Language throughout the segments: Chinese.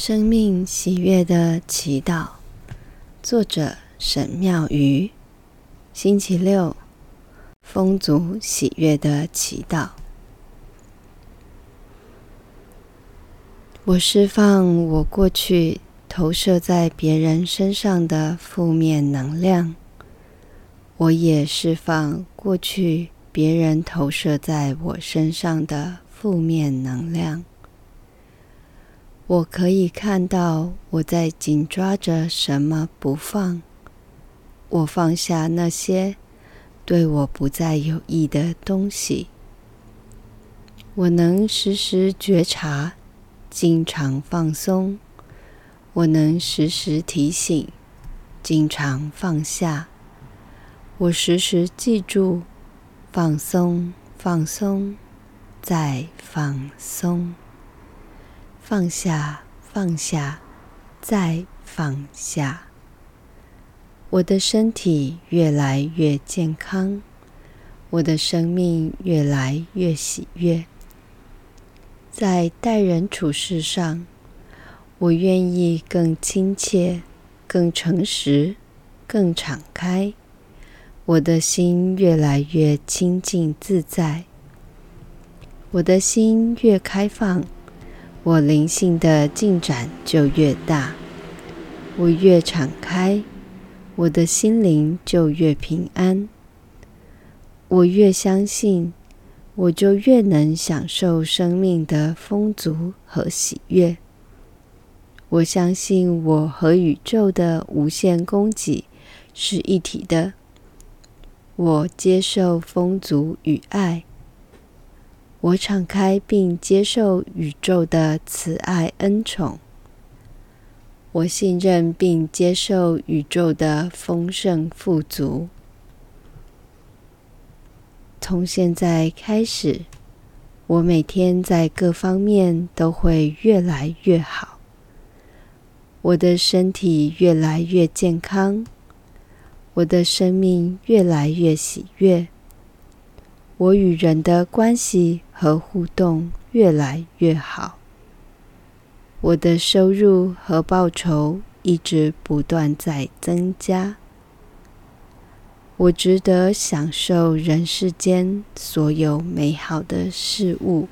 生命喜悦的祈祷，作者沈妙瑜。星期六，丰足喜悦的祈祷。我释放我过去投射在别人身上的负面能量，我也释放过去别人投射在我身上的负面能量。我可以看到我在紧抓着什么不放，我放下那些对我不再有益的东西。我能时时觉察，经常放松。我能时时提醒，经常放下。我时时记住，放松，放松，再放松。放下，放下，再放下。我的身体越来越健康，我的生命越来越喜悦。在待人处事上，我愿意更亲切、更诚实、更敞开。我的心越来越清净自在，我的心越开放。我灵性的进展就越大，我越敞开，我的心灵就越平安。我越相信，我就越能享受生命的丰足和喜悦。我相信我和宇宙的无限供给是一体的。我接受丰足与爱。我敞开并接受宇宙的慈爱恩宠，我信任并接受宇宙的丰盛富足。从现在开始，我每天在各方面都会越来越好。我的身体越来越健康，我的生命越来越喜悦。我与人的关系和互动越来越好，我的收入和报酬一直不断在增加，我值得享受人世间所有美好的事物，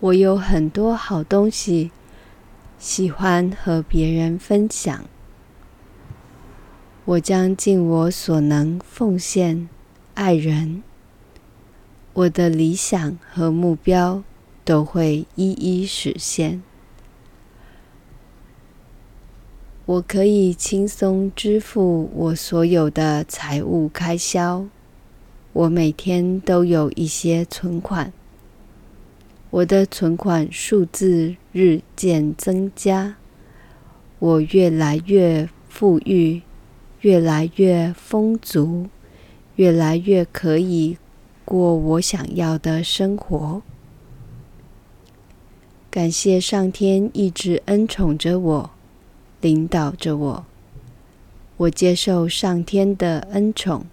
我有很多好东西，喜欢和别人分享，我将尽我所能奉献。爱人，我的理想和目标都会一一实现。我可以轻松支付我所有的财务开销。我每天都有一些存款。我的存款数字日渐增加。我越来越富裕，越来越丰足。越来越可以过我想要的生活。感谢上天一直恩宠着我，领导着我。我接受上天的恩宠。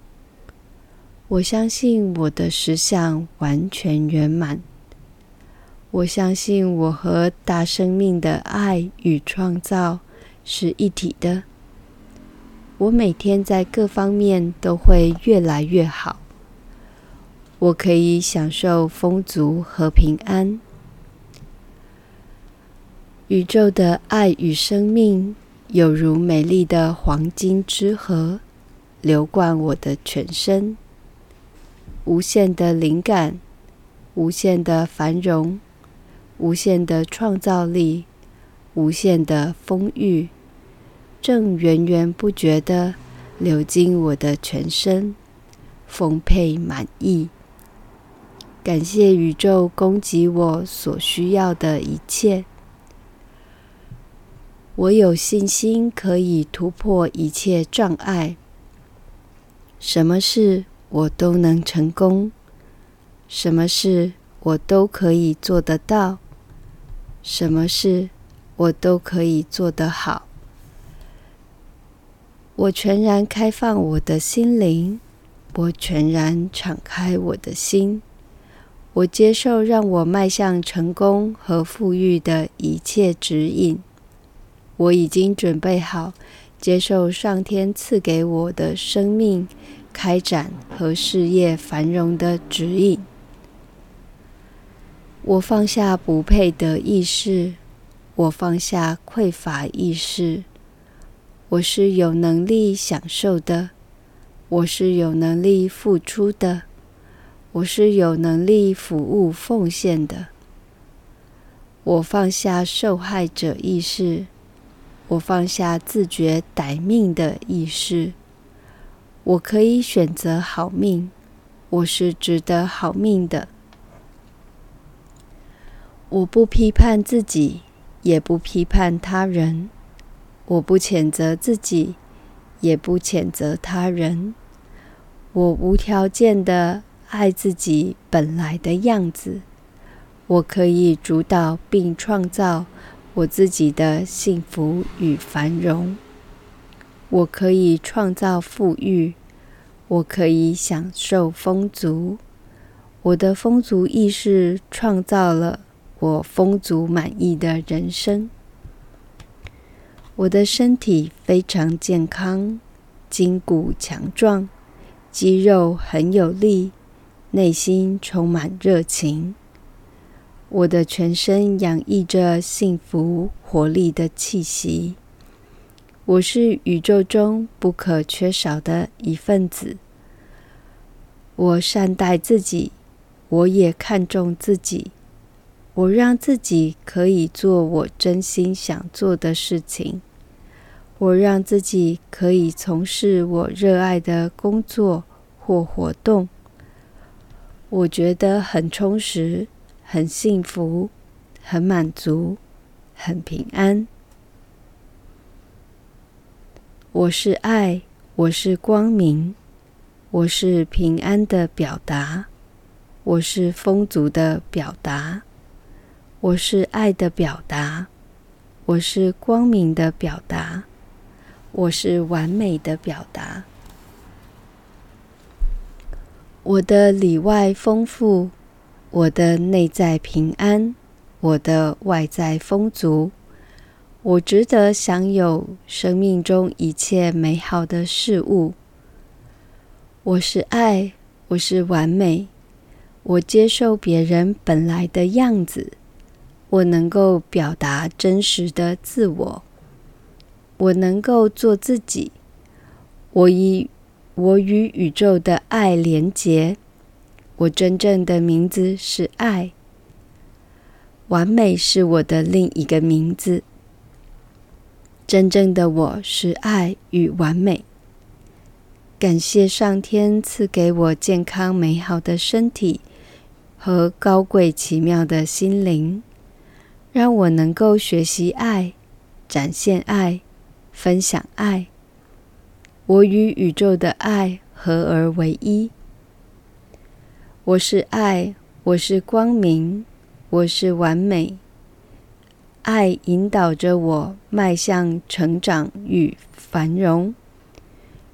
我相信我的实相完全圆满。我相信我和大生命的爱与创造是一体的。我每天在各方面都会越来越好。我可以享受丰足和平安。宇宙的爱与生命有如美丽的黄金之河，流贯我的全身。无限的灵感，无限的繁荣，无限的创造力，无限的丰裕。正源源不绝地流经我的全身，丰沛满溢。感谢宇宙供给我所需要的一切。我有信心可以突破一切障碍。什么事我都能成功，什么事我都可以做得到，什么事我都可以做得好。我全然开放我的心灵，我全然敞开我的心，我接受让我迈向成功和富裕的一切指引。我已经准备好接受上天赐给我的生命开展和事业繁荣的指引。我放下不配得意识，我放下匮乏意识。我是有能力享受的，我是有能力付出的。我是有能力服务奉献的。我放下受害者意识，我放下自觉歹命的意识。我可以选择好命，我是值得好命的。我不批判自己，也不批判他人。我不谴责自己，也不谴责他人。我无条件的。爱自己本来的样子，我可以主导并创造我自己的幸福与繁荣。我可以创造富裕，我可以享受丰足。我的丰足意识创造了我丰足满意的人生。我的身体非常健康，筋骨强壮，肌肉很有力。内心充满热情，我的全身洋溢着幸福活力的气息。我是宇宙中不可缺少的一份子。我善待自己，我也看重自己。我让自己可以做我真心想做的事情。我让自己可以从事我热爱的工作或活动。我觉得很充实，很幸福，很满足，很平安。我是爱，我是光明，我是平安的表达，我是丰足的表达，我是爱的表达，我是光明的表达，我是完美的表达。我的里外丰富，我的内在平安，我的外在丰足，我值得享有生命中一切美好的事物。我是爱，我是完美，我接受别人本来的样子，我能够表达真实的自我，我能够做自己，我以。我与宇宙的爱连结，我真正的名字是爱。完美是我的另一个名字。真正的我是爱与完美。感谢上天赐给我健康美好的身体和高贵奇妙的心灵，让我能够学习爱、展现爱、分享爱。我与宇宙的爱合而为一。我是爱，我是光明，我是完美。爱引导着我迈向成长与繁荣。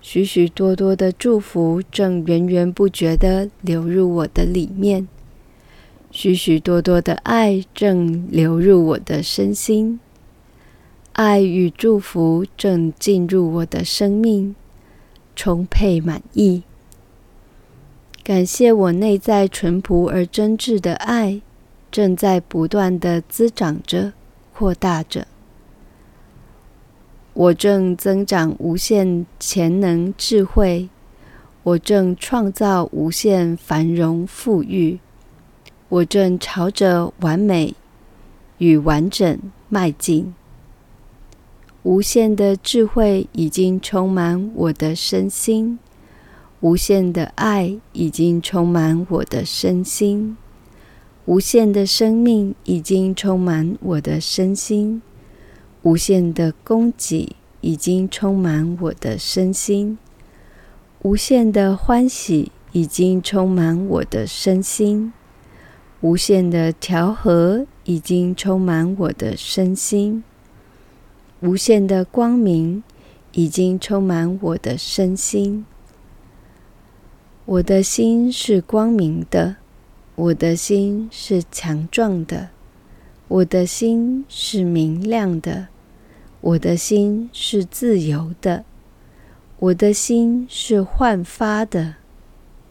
许许多多的祝福正源源不绝地流入我的里面。许许多多的爱正流入我的身心。爱与祝福正进入我的生命。充沛满意，感谢我内在淳朴而真挚的爱，正在不断的滋长着、扩大着。我正增长无限潜能、智慧，我正创造无限繁荣富裕，我正朝着完美与完整迈进。无限的智慧已经充满我的身心，无限的爱已经充满我的身心，无限的生命已经充满我的身心，无限的供给已经充满我的身心，无限的欢喜已经充满我的身心，无限的调和已经充满我的身心。无限的光明已经充满我的身心，我的心是光明的，我的心是强壮的，我的心是明亮的，我的心是自由的，我的心是焕发的，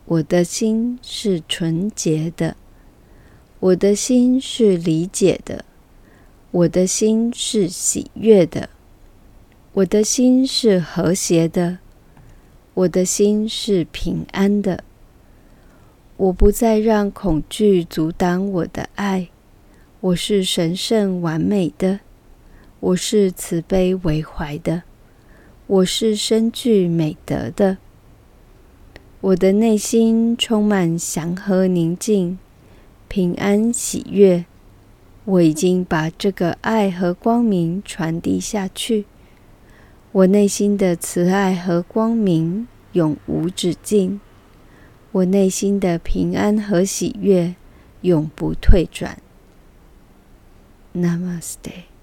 我的心是纯洁的，我的心是理解的，我的心是喜悦的，我的心是和谐的，我的心是平安的。我不再让恐惧阻挡我的爱。我是神圣完美的，我是慈悲为怀的，我是深具美德的。我的内心充满祥和宁静、平安喜悦。我已经把这个爱和光明传递下去。我内心的慈爱和光明永无止境。我内心的平安和喜悦永不退转。Namaste。